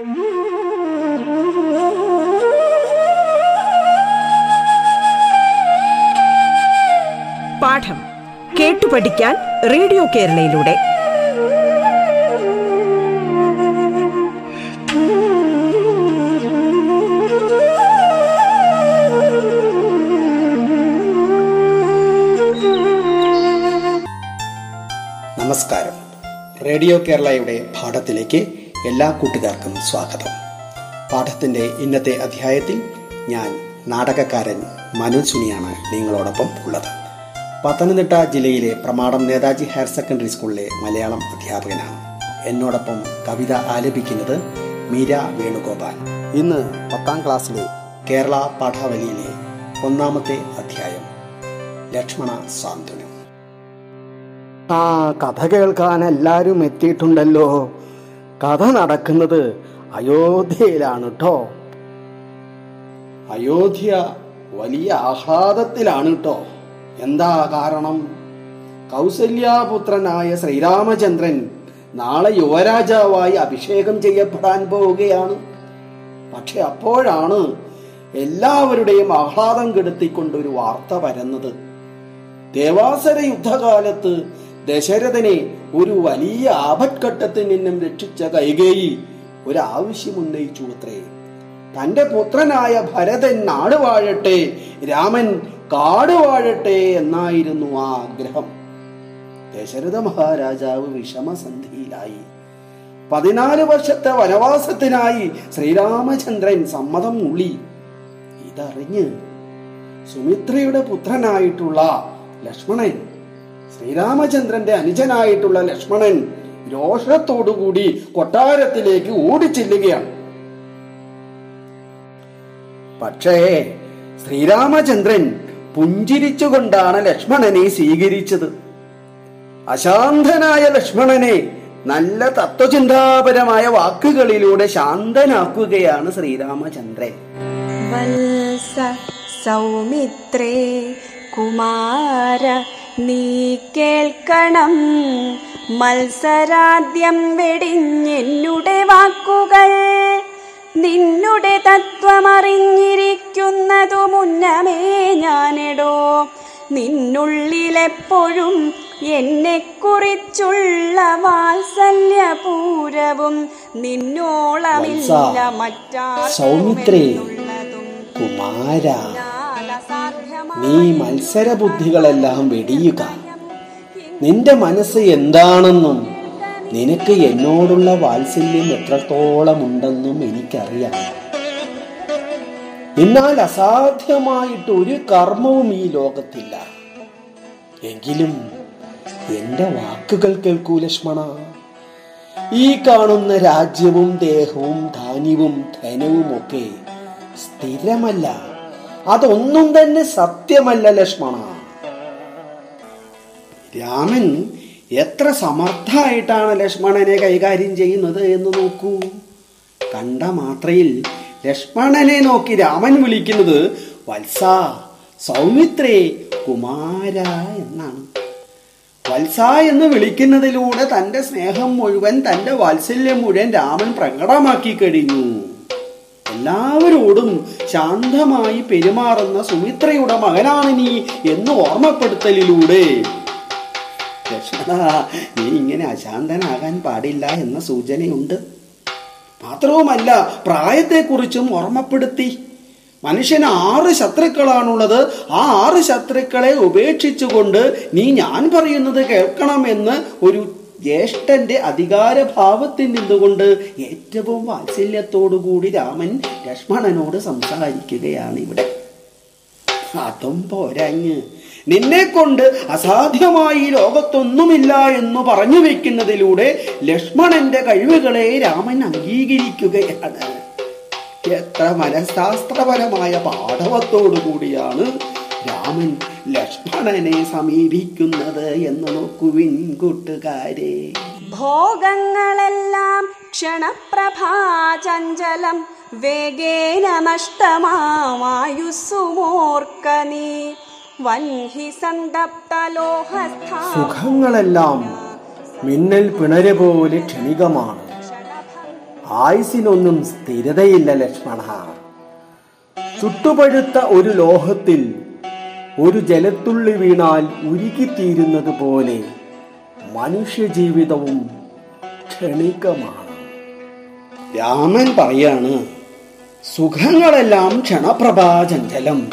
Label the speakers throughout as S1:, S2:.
S1: പാഠം കേട്ടു പഠിക്കാൻ റേഡിയോ കേരളയിലൂടെ.
S2: നമസ്കാരം. റേഡിയോ കേരളയുടെ പാഠത്തിലേക്ക് എല്ലാ കൂട്ടുകാർക്കും സ്വാഗതം. പാഠത്തിന്റെ ഇന്നത്തെ അധ്യായത്തിൽ ഞാൻ നാടകക്കാരൻ മനു സുനിയാണ് നിങ്ങളോടൊപ്പം ഉള്ളത്. പത്തനംതിട്ട ജില്ലയിലെ പ്രമാടം നേതാജി ഹയർ സെക്കൻഡറി സ്കൂളിലെ മലയാളം അധ്യാപകനാണ്. എന്നോടൊപ്പം കവിത ആലപിക്കുന്നത് മീര വേണുഗോപാൽ. ഇന്ന് പത്താം ക്ലാസ്സിലെ കേരള പാഠാവലിയിലെ ഒന്നാമത്തെ അധ്യായം ലക്ഷ്മണ സാന്ത്വനം.
S3: ആ കഥ കേൾക്കാൻ എല്ലാവരും എത്തിയിട്ടുണ്ടല്ലോ. കഥ നടക്കുന്നത് അയോധ്യയിലാണ് കേട്ടോ
S2: അയോധ്യ വലിയ ആഹ്ലാദത്തിലാണ് കേട്ടോ എന്താ കാരണം? കൗസല്യാപുത്രനായ ശ്രീരാമചന്ദ്രൻ നാളെ യുവരാജാവായി അഭിഷേകം ചെയ്യപ്പെടാൻ പോവുകയാണ്. പക്ഷെ അപ്പോഴാണ് എല്ലാവരുടെയും ആഹ്ലാദം കെടുത്തിക്കൊണ്ട് ഒരു വാർത്ത പരന്നത് ദേവാസര യുദ്ധകാലത്ത് ദശരഥനെ ഒരു വലിയ ആപത്ഘട്ടത്തിൽ നിന്നും രക്ഷിച്ച കൈകേയി ഒരാവശ്യം ഉന്നയിച്ചു അത്രേ. തന്റെ പുത്രനായ ഭരതൻ നാട് വാഴട്ടെ രാമൻ കാട് വാഴട്ടെ എന്നായിരുന്നു ആ ആഗ്രഹം. ദശരഥ മഹാരാജാവ് വിഷമസന്ധിയിലായി. പതിനാല് വർഷത്തെ വനവാസത്തിനായി ശ്രീരാമചന്ദ്രൻ സമ്മതം ഉള്ളി. ഇതറിഞ്ഞ് സുമിത്രയുടെ പുത്രനായിട്ടുള്ള ലക്ഷ്മണൻ ശ്രീരാമചന്ദ്രന്റെ അനുജനായിട്ടുള്ള ലക്ഷ്മണൻ രോഷത്തോടുകൂടി കൊട്ടാരത്തിലേക്ക് ഓടിച്ചെല്ലുകയാണ്. പക്ഷേ ശ്രീരാമചന്ദ്രൻ പുഞ്ചിരിച്ചുകൊണ്ടാണ് ലക്ഷ്മണനെ സ്വീകരിച്ചത്. അശാന്തനായ ലക്ഷ്മണനെ നല്ല തത്വചിന്താപരമായ വാക്കുകളിലൂടെ ശാന്തനാക്കുകയാണ് ശ്രീരാമചന്ദ്രൻ.
S4: സൗമിത്രേ കുമാര നീ കേൾക്കണം. മത്സരാദ്യം വെടിഞ്ഞെന്നുടെ വാക്കുകൾ. നിന്നുടെ തത്വമറിഞ്ഞിരിക്കുന്നതു മുന്നമേ ഞാനെടോ. നിന്നുള്ളിലെപ്പോഴും എന്നെക്കുറിച്ചുള്ള വാത്സല്യപൂരവും നിന്നോളമില്ല
S2: മറ്റാ സൗമിത്രേ, കുമാരാ. നീ മത്സരബുദ്ധികളെല്ലാം വെടിയുക. നിന്റെ മനസ്സ് എന്താണെന്നും നിനക്ക് എന്നോടുള്ള വാത്സല്യം എത്രത്തോളമുണ്ടെന്നും എനിക്കറിയാം. എന്നാൽ അസാധ്യമായിട്ട് ഒരു കർമ്മവും ഈ ലോകത്തില്ല. എങ്കിലും എന്റെ വാക്കുകൾ കേൾക്കൂ ലക്ഷ്മണ. ഈ കാണുന്ന രാജ്യവും ദേഹവും ധാന്യവും ധനവും ഒക്കെ സ്ഥിരമല്ല. അതൊന്നും തന്നെ സത്യമല്ല ലക്ഷ്മണ. രാമൻ എത്ര സമർത്ഥമായിട്ടാണ് ലക്ഷ്മണനെ കൈകാര്യം ചെയ്യുന്നത് എന്ന് നോക്കൂ. കണ്ട മാത്രയിൽ ലക്ഷ്മണനെ നോക്കി രാമൻ വിളിക്കുന്നത് വത്സ സൗമിത്രേ കുമാര എന്നാണ്. വത്സ എന്ന് വിളിക്കുന്നതിലൂടെ തന്റെ സ്നേഹം മുഴുവൻ തന്റെ വാത്സല്യം മുഴുവൻ രാമൻ പ്രകടമാക്കി കഴിഞ്ഞു. എല്ലാവരോടും ശാന്തമായി പെരുമാറുന്ന സുമിത്രയുടെ മകനാണ് നീ എന്ന് ഓർമ്മപ്പെടുത്തലിലൂടെ. നീ ഇങ്ങനെ അശാന്തനാകാൻ പാടില്ല എന്ന സൂചനയുണ്ട്. മാത്രവുമല്ല പ്രായത്തെക്കുറിച്ചും ഓർമ്മപ്പെടുത്തി. മനുഷ്യന് ആറ് ശത്രുക്കളാണുള്ളത്. ആ ആറ് ശത്രുക്കളെ ഉപേക്ഷിച്ചുകൊണ്ട് നീ ഞാൻ പറയുന്നത് കേൾക്കണമെന്ന് ഒരു ജ്യേഷ്ഠന്റെ അധികാരഭാവത്തിൽ നിന്നുകൊണ്ട് ഏറ്റവും വാത്സല്യത്തോടുകൂടി രാമൻ ലക്ഷ്മണനോട് സംസാരിക്കുകയാണ് ഇവിടെ. അതും പോരാഞ്ഞ് നിന്നെ കൊണ്ട് അസാധ്യമായി ലോകത്തൊന്നുമില്ല എന്ന് പറഞ്ഞു വെക്കുന്നതിലൂടെ ലക്ഷ്മണന്റെ കഴിവുകളെ രാമൻ അംഗീകരിക്കുകയാണ്. എത്ര മനഃശാസ്ത്രപരമായ പാഠവത്തോടു കൂടിയാണ് രാമൻ ലക്ഷ്മണനെ സമീപിക്കുന്നത് എന്ന് നോക്കുവിൻ കൂട്ടുകാരെ
S4: ഭോഗങ്ങളെല്ലാം ക്ഷണപ്രഭാചഞ്ചലം വേഗേന നഷ്ടമായുസ്സുമോർക്ക നീ വൻഹി സന്തപ്തലോഹസ്ഥാ
S3: സുഖങ്ങളെല്ലാം മിന്നൽ പിണര് പോലെ ക്ഷണികമാണ്. ആയുസിനൊന്നും സ്ഥിരതയില്ല ലക്ഷ്മണ. ചുട്ടുപഴുത്ത ഒരു ലോഹത്തിൽ ഒരു ജലത്തുള്ളി വീണാൽ ഉരുകിത്തീരുന്നത് പോലെ മനുഷ്യജീവിതവും ക്ഷണികമാണ്.
S2: രാമൻ പറയാണ് സുഖങ്ങളെല്ലാം ക്ഷണപ്രഭാചഞ്ചലം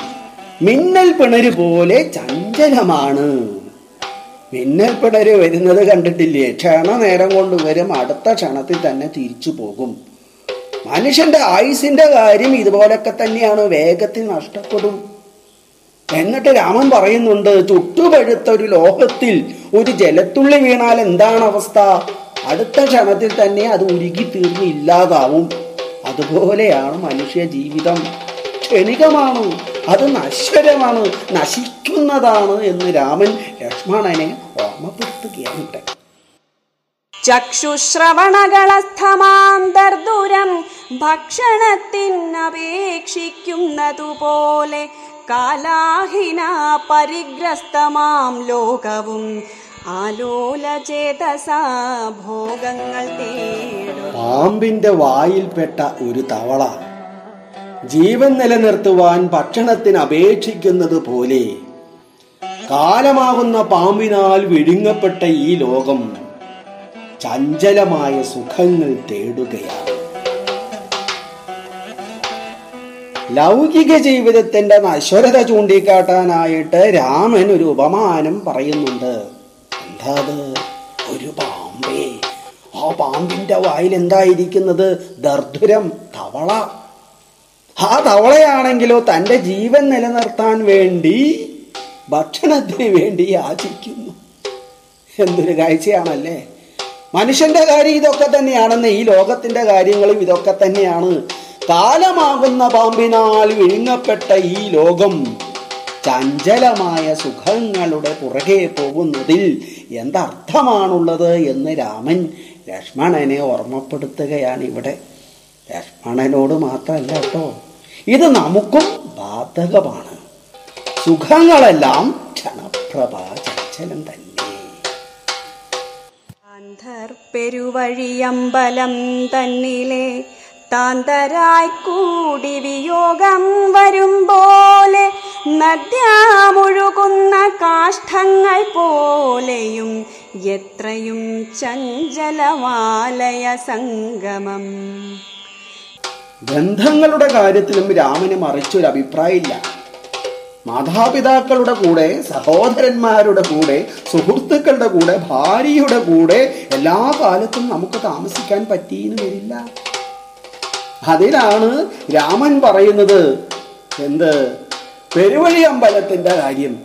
S2: മിന്നൽ പിണര് പോലെ ചഞ്ചലമാണ്. മിന്നൽ പിണര് വരുന്നത് കണ്ടിട്ടില്ലേ? ക്ഷണ നേരം കൊണ്ട് വരും അടുത്ത ക്ഷണത്തിൽ തന്നെ തിരിച്ചു പോകും. മനുഷ്യന്റെ ആയുസിന്റെ കാര്യം ഇതുപോലൊക്കെ തന്നെയാണ് വേഗത്തിൽ നഷ്ടപ്പെടും. എന്നിട്ട് രാമൻ പറയുന്നുണ്ട് ചുട്ടുപഴുത്ത ഒരു ലോഹത്തിൽ ഒരു ജലത്തുള്ളി വീണാൽ എന്താണ് അവസ്ഥ? അടുത്ത ക്ഷണത്തിൽ തന്നെ അത് ഉരുകി തീർന്ന് ഇല്ലാതാവും. അതുപോലെയാണ് മനുഷ്യ ജീവിതം. ക്ഷണികമാണ് അത് നശ്വരമാണ് നശിക്കുന്നതാണ് എന്ന് രാമൻ ലക്ഷ്മണനെ ഓർമ്മപ്പെടുത്തുകയാണ്.
S4: ചക്ഷുശ്രവണകളസ്ഥമാന്തർദുരം ഭക്ഷണത്തിനപേക്ഷിക്കുന്നതുപോലെ കാലാഹിന പരിഗ്രസ്തമാം ലോകവും. ആലോലചേതസ ഭോഗങ്ങൾ
S2: പാമ്പിന്റെ വായിൽപ്പെട്ട ഒരു തവള ജീവൻ നിലനിർത്തുവാൻ ഭക്ഷണത്തിന് അപേക്ഷിക്കുന്നത് പോലെ കാലമാകുന്ന പാമ്പിനാൽ വിഴുങ്ങപ്പെട്ട ഈ ലോകം ചഞ്ചലമായ സുഖങ്ങൾ തേടുകയാണ്. ലൗകിക ജീവിതത്തിന്റെ നശ്വരത ചൂണ്ടിക്കാട്ടാനായിട്ട് രാമൻ ഒരു ഉപമാനം പറയുന്നുണ്ട്. എന്താ അത്? ഒരു പാമ്പേ. ആ പാമ്പിന്റെ വായിൽ എന്തായിരിക്കുന്നത്? ദർദുരം തവള. ആ തവളയാണെങ്കിലോ തന്റെ ജീവൻ നിലനിർത്താൻ വേണ്ടി ഭക്ഷണത്തിന് വേണ്ടി യാചിക്കുന്നു. എന്തൊരു കാഴ്ചയാണല്ലേ? മനുഷ്യന്റെ കാര്യം ഇതൊക്കെ തന്നെയാണെന്ന് ഈ ലോകത്തിന്റെ കാര്യങ്ങളും ഇതൊക്കെ തന്നെയാണ്. കാലമാകുന്ന പാമ്പിനാൽ വിഴുങ്ങപ്പെട്ട ഈ ലോകം ചഞ്ചലമായ സുഖങ്ങളുടെ പുറകെ പോകുന്നതിൽ എന്തർത്ഥമാണുള്ളത് എന്ന് രാമൻ ലക്ഷ്മണനെ ഓർമ്മപ്പെടുത്തുകയാണ് ഇവിടെ. ലക്ഷ്മണനോട് മാത്രമല്ല കേട്ടോ ഇത് നമുക്കും ബാധകമാണ്. സുഖങ്ങളെല്ലാം ക്ഷണപ്രഭ ചഞ്ചലം തന്നെ.
S4: പെരുവഴിയമ്പലം തന്നിലെ താന്തരായി കൂടി വിയോഗം വരും പോലെ നദ്യാമൊഴുകുന്ന കാഷ്ഠങ്ങൾ പോലെയും എത്രയും ചഞ്ചലവാലയ സംഗമം.
S2: ബന്ധങ്ങളുടെ കാര്യത്തിലും രാമന് മറിച്ചൊരു അഭിപ്രായമില്ല. മാതാപിതാക്കളുടെ കൂടെ സഹോദരന്മാരുടെ കൂടെ സുഹൃത്തുക്കളുടെ കൂടെ ഭാര്യയുടെ കൂടെ എല്ലാ കാലത്തും നമുക്ക് താമസിക്കാൻ പറ്റിയെന്ന് വരില്ല. അതിനാണ് രാമൻ പറയുന്നത്. എന്ത്? പെരുവഴി അമ്പലത്തിന്റെ കാര്യം.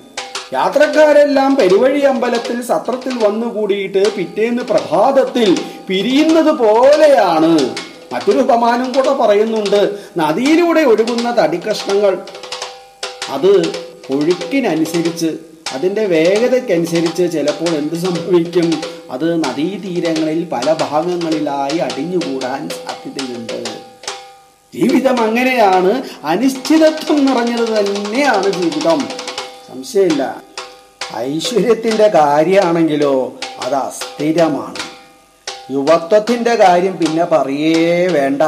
S2: യാത്രക്കാരെല്ലാം പെരുവഴി അമ്പലത്തിൽ സത്രത്തിൽ വന്നുകൂടിയിട്ട് പിറ്റേന്ന് പ്രഭാതത്തിൽ പിരിയുന്നത് പോലെയാണ്. മറ്റൊരു ഉപമാനം കൂടെ പറയുന്നുണ്ട് നദിയിലൂടെ ഒഴുകുന്ന തടിക്കഷ്ണങ്ങൾ അത് ഒഴുക്കിനനുസരിച്ച് അതിന്റെ വേഗതയ്ക്കനുസരിച്ച് ചിലപ്പോൾ എന്ത് സംഭവിക്കും? അത് നദീതീരങ്ങളിൽ പല ഭാഗങ്ങളിലായി അടിഞ്ഞുകൂടാൻ സാധ്യതയുണ്ട്. ജീവിതം അങ്ങനെയാണ് അനിശ്ചിതത്വം നിറഞ്ഞത് തന്നെയാണ് ജീവിതം. സംശയമില്ല. ഐശ്വര്യത്തിന്റെ കാര്യമാണെങ്കിലോ അത് അസ്ഥിരമാണ്. യുവത്വത്തിന്റെ കാര്യം പിന്നെ പറയേ വേണ്ട.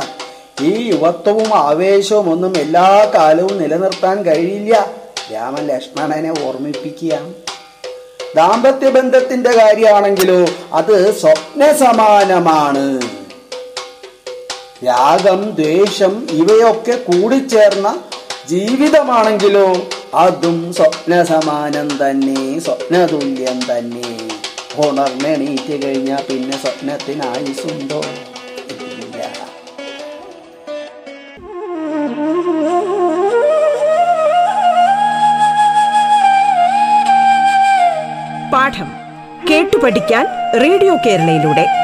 S2: ഈ യുവത്വവും ആവേശവും ഒന്നും എല്ലാ കാലവും നിലനിർത്താൻ കഴിയില്ല. രാമൻ ലക്ഷ്മണനെ ഓർമ്മിപ്പിക്കുക. ദാമ്പത്യ ബന്ധത്തിന്റെ കാര്യമാണെങ്കിലോ അത് സ്വപ്ന സമാനമാണ് രാഗം ദ്വേഷം ഇവയൊക്കെ കൂടിച്ചേർന്ന ജീവിതമാണെങ്കിലോ അതും സ്വപ്ന സമാനം തന്നെ സ്വപ്നതുല്യം തന്നെ. ഉണർന്നെണീറ്റ് കഴിഞ്ഞാൽ പിന്നെ സ്വപ്നത്തിന് ആയുസുണ്ടോ
S1: പാഠം കേട്ടു പഠിക്കാൻ റേഡിയോ കേരളയിലൂടെ.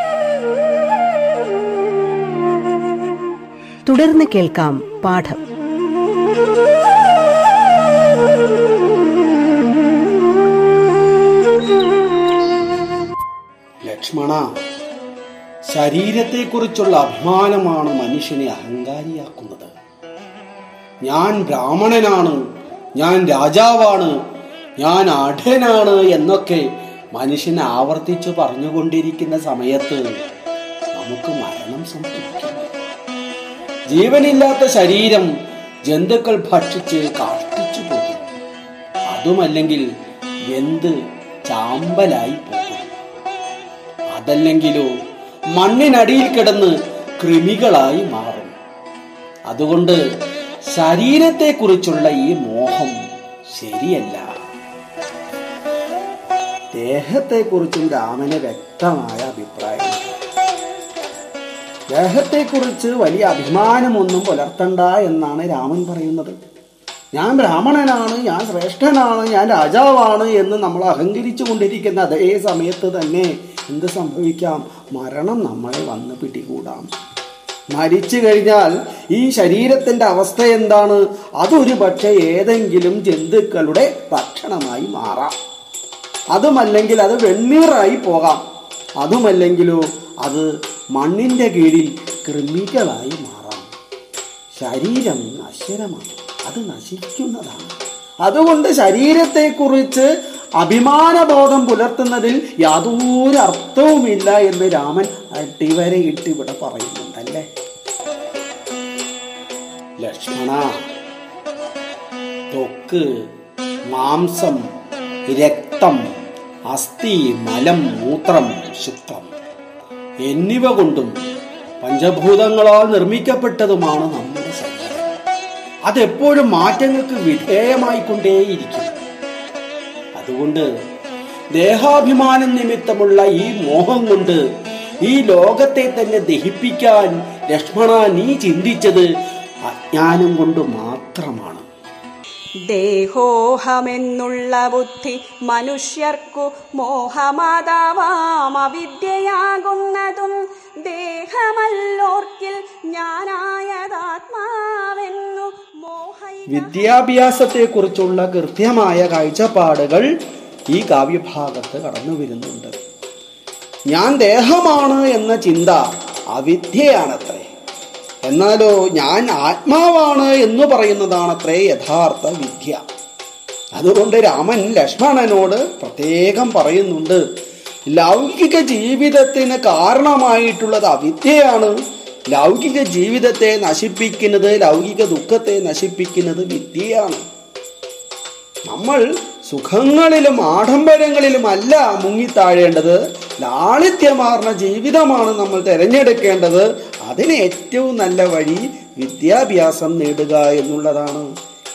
S5: തുടർന്ന് കേൾക്കാം പാഠം.
S2: ലക്ഷ്മണ ശരീരത്തെക്കുറിച്ചുള്ള അഭിമാനമാണ് മനുഷ്യനെ അഹങ്കാരിയാക്കുന്നത്. ഞാൻ ബ്രാഹ്മണനാണ് ഞാൻ രാജാവാണ് ഞാൻ അഠനാണ് എന്നൊക്കെ മനുഷ്യൻ ആവർത്തിച്ചു പറഞ്ഞുകൊണ്ടിരിക്കുന്ന സമയത്ത് നമുക്ക് മരണം സംഭവിക്കും. ജീവനില്ലാത്ത ശരീരം ജന്തുക്കൾ ഭക്ഷിച്ച് കാഷ്ടിച്ചു പോകും അതുമല്ലെങ്കിൽ എന്ത് ചാമ്പലായി പോകും അതല്ലെങ്കിലോ മണ്ണിനടിയിൽ കിടന്ന് കൃമികളായി മാറും. അതുകൊണ്ട് ശരീരത്തെക്കുറിച്ചുള്ള ഈ മോഹം ശരിയല്ല. ദേഹത്തെക്കുറിച്ചും രാമന് വ്യക്തമായ ദേഹത്തെക്കുറിച്ച് വലിയ അഭിമാനമൊന്നും പുലർത്തണ്ട എന്നാണ് രാമൻ പറയുന്നത്. ഞാൻ ബ്രാഹ്മണനാണ് ഞാൻ ശ്രേഷ്ഠനാണ് ഞാൻ രാജാവാണ് എന്ന് നമ്മൾ അഹങ്കരിച്ചു കൊണ്ടിരിക്കുന്ന അതേ സമയത്ത് തന്നെ എന്ത് സംഭവിക്കാം? മരണം നമ്മളെ വന്ന് പിടികൂടാം. മരിച്ചു കഴിഞ്ഞാൽ ഈ ശരീരത്തിന്റെ അവസ്ഥ എന്താണ്? അതൊരു പക്ഷേ ഏതെങ്കിലും ജന്തുക്കളുടെ ഭക്ഷണമായി മാറാം. അതുമല്ലെങ്കിൽ അത് വെണ്ണീറായി പോകാം. അതുമല്ലെങ്കിലോ അത് മണ്ണിന്റെ കീഴിൽ കൃമികളായി മാറാം. ശരീരം നശ്വരമാണ്. അത് നശിക്കുന്നതാണ്. അതുകൊണ്ട് ശരീരത്തെക്കുറിച്ച് അഭിമാനബോധം പുലർത്തുന്നതിൽ യാതൊരു അർത്ഥവുമില്ല എന്ന് രാമൻ അടിവരയിട്ട് ഇവിടെ പറയുന്നുണ്ടല്ലേ? ലക്ഷ്മണ തൊക്ക് മാംസം രക്തം അസ്ഥി മലം മൂത്രം ശുക്ലം എന്നിവ കൊണ്ടും പഞ്ചഭൂതങ്ങളാൽ നിർമ്മിക്കപ്പെട്ടതുമാണ് നമ്മുടെ ശരീരം. അതെപ്പോഴും മാറ്റങ്ങൾക്ക് വിധേയമായിക്കൊണ്ടേയിരിക്കും. അതുകൊണ്ട് ദേഹാഭിമാനം നിമിത്തമുള്ള ഈ മോഹം കൊണ്ട് ഈ ലോകത്തെ തന്നെ ദഹിപ്പിക്കാൻ ലക്ഷ്മണ നീ ചിന്തിച്ചത് അജ്ഞാനം കൊണ്ട് മാത്രമാണ്.
S4: ദേഹോഹമെന്നുള്ള ബുദ്ധി മനുഷ്യർക്കു മോഹമാതാവാം അവിദ്യയാകുന്നതും ദേഹമല്ലോർക്കിൽ ഞാനായതാത്മാവെന്നു
S2: വിദ്യാഭ്യാസത്തെക്കുറിച്ചുള്ള കൃത്യമായ കാഴ്ചപ്പാടുകൾ ഈ കാവ്യഭാഗത്ത് കടന്നു വരുന്നുണ്ട്. ഞാൻ ദേഹമാണ് എന്ന ചിന്ത അവിദ്യയാണത്രേ. എന്നാലോ ഞാൻ ആത്മാവാണ് എന്ന് പറയുന്നതാണ് അത്രേ യഥാർത്ഥ വിദ്യ. അതുകൊണ്ട് രാമൻ ലക്ഷ്മണനോട് പ്രത്യേകം പറയുന്നുണ്ട് ലൗകിക ജീവിതത്തിന് കാരണമായിട്ടുള്ളത് അവിദ്യയാണ്. ലൗകിക ജീവിതത്തെ നശിപ്പിക്കുന്നത് ലൗകിക ദുഃഖത്തെ നശിപ്പിക്കുന്നത് വിദ്യയാണ്. നമ്മൾ സുഖങ്ങളിലും ആഡംബരങ്ങളിലും അല്ല മുങ്ങിത്താഴേണ്ടത്. ലാളിത്യമാർന്ന ജീവിതമാണ് നമ്മൾ തിരഞ്ഞെടുക്കേണ്ടത്. അതിന് ഏറ്റവും നല്ല വഴി വിദ്യാഭ്യാസം നേടുക എന്നുള്ളതാണ്.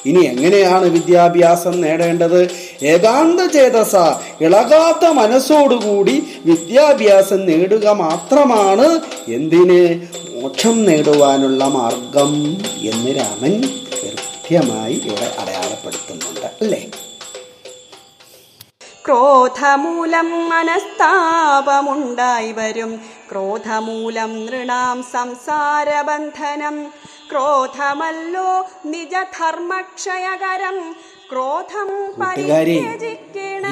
S2: ഇനി എങ്ങനെയാണ് വിദ്യാഭ്യാസം നേടേണ്ടത്? ഏകാന്ത ചേതസ ഇളകാത്ത മനസ്സോടുകൂടി വിദ്യാഭ്യാസം നേടുക മാത്രമാണ് എന്തിന്? മോക്ഷം നേടുവാനുള്ള മാർഗം എന്ന് രാമൻ കൃത്യമായി ഇവിടെ അടയാളപ്പെടുത്തുന്നുണ്ട് അല്ലേ?
S4: ക്രോധമൂലം മനസ്താപമുണ്ടായി വരും. ക്രോധമൂലം നൃണാം സംസാരബന്ധനം. ക്രോധമല്ലോ നിജധർമ്മക്ഷയകരം. ക്രോധം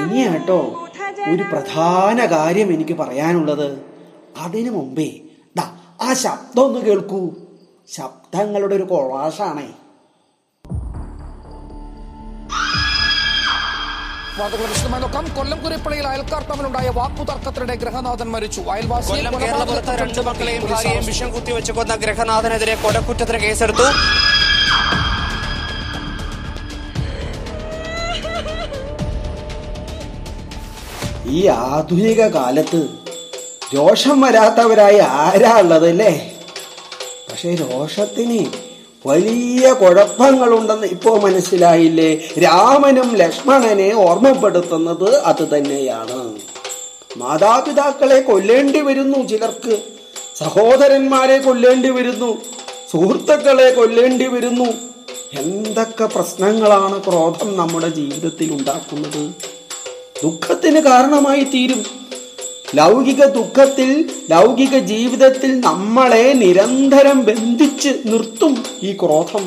S2: ഇനിയാട്ടോ ഒരു പ്രധാന കാര്യം എനിക്ക് പറയാനുള്ളത്. അതിനു മുമ്പേ ദാ ആ ശബ്ദം ഒന്ന് കേൾക്കൂ. ശബ്ദങ്ങളുടെ ഒരു കൊളാഷാണേ
S6: വാർത്തകൾ വിശദമായി നോക്കാം. കൊല്ലം കുരിപ്പള്ളിയിൽ അയൽക്കാർ തമ്മിലുണ്ടായ വാക്കുതർക്കത്തിനിടെ ഗ്രഹനാഥൻ മരിച്ചു. അയൽവാസിയെ
S7: രണ്ട് മക്കളെയും ഭാര്യയും വിഷം കുത്തിവെച്ച് കൊന്ന ഗ്രഹനാഥനെതിരെ കൊലക്കുറ്റത്തിന് കേസെടുത്തു.
S2: ഈ ആധുനിക കാലത്ത് രോഷം വരാത്തവരായി ആരാ ഉള്ളത് അല്ലേ പക്ഷെ രോഷത്തിന് വലിയ കുഴപ്പങ്ങളുണ്ടെന്ന് ഇപ്പോൾ മനസ്സിലായില്ലേ? രാമനും ലക്ഷ്മണനെ ഓർമ്മപ്പെടുത്തുന്നത് അത് തന്നെയാണ്. മാതാപിതാക്കളെ കൊല്ലേണ്ടി വരുന്നു ചിലർക്ക്. സഹോദരന്മാരെ കൊല്ലേണ്ടി വരുന്നു. സുഹൃത്തുക്കളെ കൊല്ലേണ്ടി വരുന്നു. എന്തൊക്കെ പ്രശ്നങ്ങളാണ് ക്രോധം നമ്മുടെ ജീവിതത്തിൽ ഉണ്ടാക്കുന്നത്? ദുഃഖത്തിന് കാരണമായി തീരും. ലൗകിക ദുഃഖത്തിൽ ലൗകിക ജീവിതത്തിൽ നമ്മളെ നിരന്തരം ബന്ധിച്ച് നിർത്തും ഈ ക്രോധം.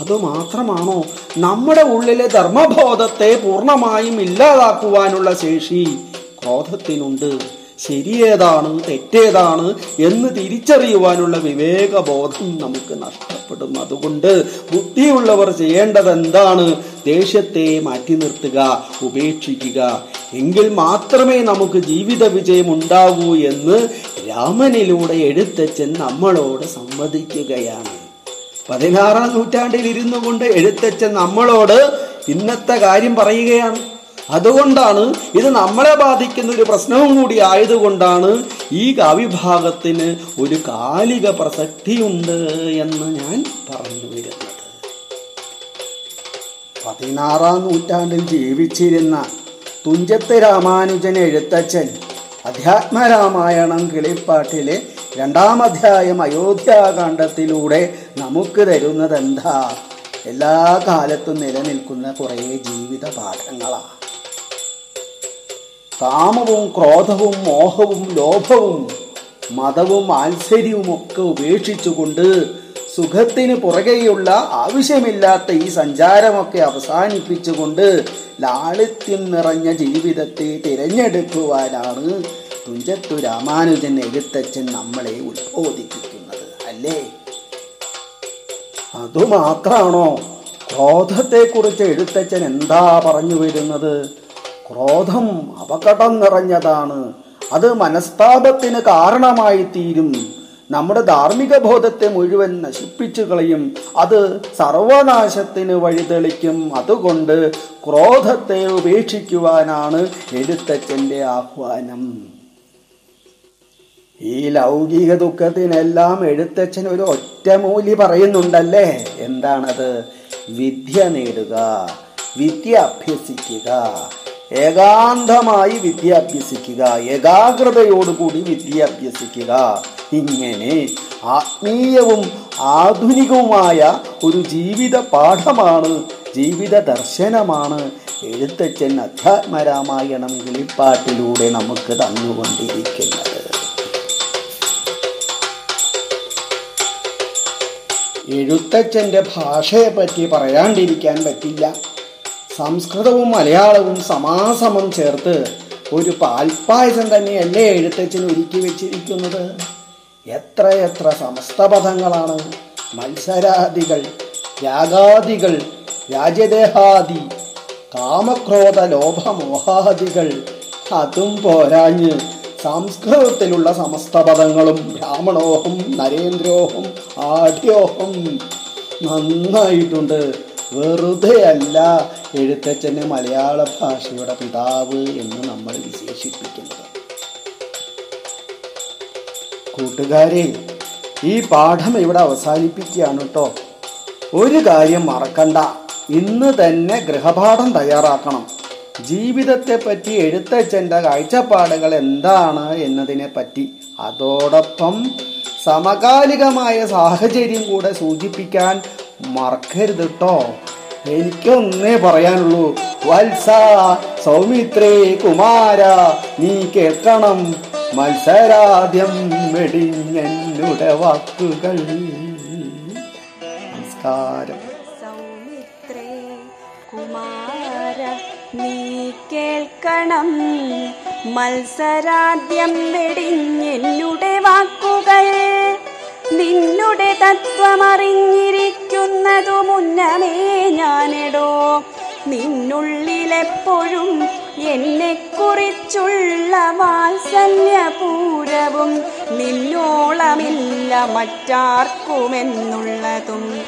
S2: അതുമാത്രമാണോ നമ്മുടെ ഉള്ളിലെ ധർമ്മബോധത്തെ പൂർണമായും ഇല്ലാതാക്കുവാനുള്ള ശേഷി ക്രോധത്തിനുണ്ട്. ശരിയേതാണ് തെറ്റേതാണ് എന്ന് തിരിച്ചറിയുവാനുള്ള വിവേകബോധം നമുക്ക് നഷ്ടപ്പെടും അതുകൊണ്ട് ബുദ്ധിയുള്ളവർ ചെയ്യേണ്ടത് എന്താണ് ദേഷ്യത്തെ മാറ്റി നിർത്തുക ഉപേക്ഷിക്കുക. എങ്കിൽ മാത്രമേ നമുക്ക് ജീവിത വിജയം ഉണ്ടാകൂ എന്ന് രാമനിലൂടെ എഴുത്തച്ഛൻ നമ്മളോട് സംവദിക്കുകയാണ് പതിനാറാം നൂറ്റാണ്ടിൽ ഇരുന്നു കൊണ്ട് എഴുത്തച്ഛൻ നമ്മളോട് ഇന്നത്തെ കാര്യം പറയുകയാണ്. അതുകൊണ്ടാണ് ഇത് നമ്മളെ ബാധിക്കുന്ന ഒരു പ്രശ്നവും കൂടി ആയതുകൊണ്ടാണ് ഈ കവിഭാഗത്തിന് ഒരു കാലിക പ്രസക്തിയുണ്ട് എന്ന് ഞാൻ പറഞ്ഞു വരുന്നത്. പതിനാറാം നൂറ്റാണ്ടിൽ ജീവിച്ചിരുന്ന തുഞ്ചത്ത് രാമാനുജൻ എഴുത്തച്ഛൻ അധ്യാത്മരാമായണം കിളിപ്പാട്ടിലെ രണ്ടാം അധ്യായം അയോധ്യാകാന്ഡത്തിലൂടെ നമുക്ക് തരുന്നത് എന്താ എല്ലാ കാലത്തും നിലനിൽക്കുന്ന കുറേ ജീവിത പാഠങ്ങളാണ് കാമവും ക്രോധവും മോഹവും ലോഭവും മതവും ആത്സര്യവും ഒക്കെ ഉപേക്ഷിച്ചുകൊണ്ട് സുഖത്തിന് പുറകെയുള്ള ആവശ്യമില്ലാത്ത ഈ സഞ്ചാരമൊക്കെ അവസാനിപ്പിച്ചുകൊണ്ട് ലാളിത്യം നിറഞ്ഞ ജീവിതത്തെ തിരഞ്ഞെടുക്കുവാനാണ് തുഞ്ചത്തു രാമാനുജൻ എഴുത്തച്ഛൻ നമ്മളെ ഉത്ബോധിപ്പിക്കുന്നത് അല്ലേ? അതുമാത്രാണോ ക്രോധത്തെക്കുറിച്ച് എഴുത്തച്ഛൻ എന്താ പറഞ്ഞു വരുന്നത്? ക്രോധം അപകടം നിറഞ്ഞതാണ്. അത് മനസ്താപത്തിന് കാരണമായി തീരും നമ്മുടെ ധാർമ്മിക ബോധത്തെ മുഴുവൻ നശിപ്പിച്ചു കളയും. അത് സർവനാശത്തിന് വഴിതെളിക്കും. അതുകൊണ്ട് ക്രോധത്തെ ഉപേക്ഷിക്കുവാനാണ് എഴുത്തച്ഛന്റെ ആഹ്വാനം. ഈ ലൗകിക ദുഃഖത്തിനെല്ലാം എഴുത്തച്ഛൻ ഒരു ഒറ്റമൂലി പറയുന്നുണ്ടല്ലേ? എന്താണത്? വിദ്യ നേടുക വിദ്യ അഭ്യസിക്കുക ഏകാന്തമായി വിദ്യ അഭ്യസിക്കുക ഏകാഗ്രതയോടുകൂടി വിദ്യ അഭ്യസിക്കുക ഇങ്ങനെ ആത്മീയവും ആധുനികവുമായ ഒരു ജീവിത പാഠമാണ് ജീവിത ദർശനമാണ് എഴുത്തച്ഛൻ അധ്യാത്മരാമായണം കിളിപ്പാട്ടിലൂടെ നമുക്ക് തന്നുകൊണ്ടിരിക്കുന്നത്. എഴുത്തച്ഛന്റെ ഭാഷയെ പറ്റി പറയാണ്ടിരിക്കാൻ പറ്റില്ല. സംസ്കൃതവും മലയാളവും സമാസമം ചേർത്ത് ഒരു പാൽപ്പായസം തന്നെയല്ലേ എഴുത്തച്ഛൻ ഒരുക്കി വെച്ചിരിക്കുന്നത്? എത്ര എത്ര സമസ്തപദങ്ങളാണ്. മത്സരാദികൾ രാഗാദികൾ രാജദേഹാദി കാമക്രോധ ലോഭമോഹാദികൾ അതും പോരാഞ്ഞ് സംസ്കൃതത്തിലുള്ള സമസ്ത പദങ്ങളും ബ്രാഹ്മണോഹം നരേന്ദ്രോഹം ആഢ്യോഹം നന്നായിട്ടുണ്ട്. വെറുതെ അല്ല എഴുത്തച്ഛന് മലയാള ഭാഷയുടെ പിതാവ് എന്ന് നമ്മൾ വിശേഷിപ്പിക്കുന്നത്. കൂട്ടുകാരെ ഈ പാഠം ഇവിടെ അവസാനിപ്പിക്കുകയാണ് കേട്ടോ. ഒരു കാര്യം മറക്കണ്ട. ഇന്ന് തന്നെ ഗൃഹപാഠം തയ്യാറാക്കണം. ജീവിതത്തെ പറ്റി എഴുത്തച്ഛന്റെ കാഴ്ചപ്പാടുകൾ എന്താണ് എന്നതിനെ പറ്റി. അതോടൊപ്പം സമകാലികമായ സാഹചര്യം കൂടെ സൂചിപ്പിക്കാൻ മറക്കരുത് കേട്ടോ എനിക്കൊന്നേ പറയാനുള്ളൂ. വത്സ സൗമിത്രേ കുമാര നീ കേൾക്കണം. മത്സരാദ്യം വെടിഞ്ഞെന്നുടെ വാക്കുകൾ. നമസ്കാരം.
S4: സൗമിത്രേ നീ കേൾക്കണം. മത്സരാദ്യം വെടിഞ്ഞെന്നുടെ വാക്കുകൾ. നിന്നുടെ തത്വമറിഞ്ഞിരിക്കുന്നതു മുന്നമേ ഞാനെടോ. നിന്നുള്ളിലെപ്പോഴും എന്നെക്കുറിച്ചുള്ള വാത്സല്യപൂരവും നിന്നോളമില്ല മറ്റാർക്കുമെന്നുള്ളതും.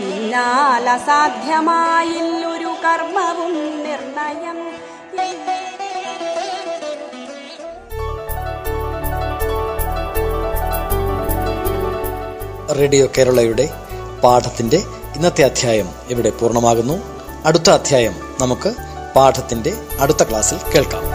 S4: നിന്നാലസാധ്യമായില്ലൊരു കർമ്മവും നിർണയം
S8: റേഡിയോ കേരളയുടെ പാഠത്തിന്റെ ഇന്നത്തെ അധ്യായം ഇവിടെ പൂർണമാകുന്നു. അടുത്ത അധ്യായം നമുക്ക് പാഠത്തിന്റെ അടുത്ത ക്ലാസ്സിൽ കേൾക്കാം.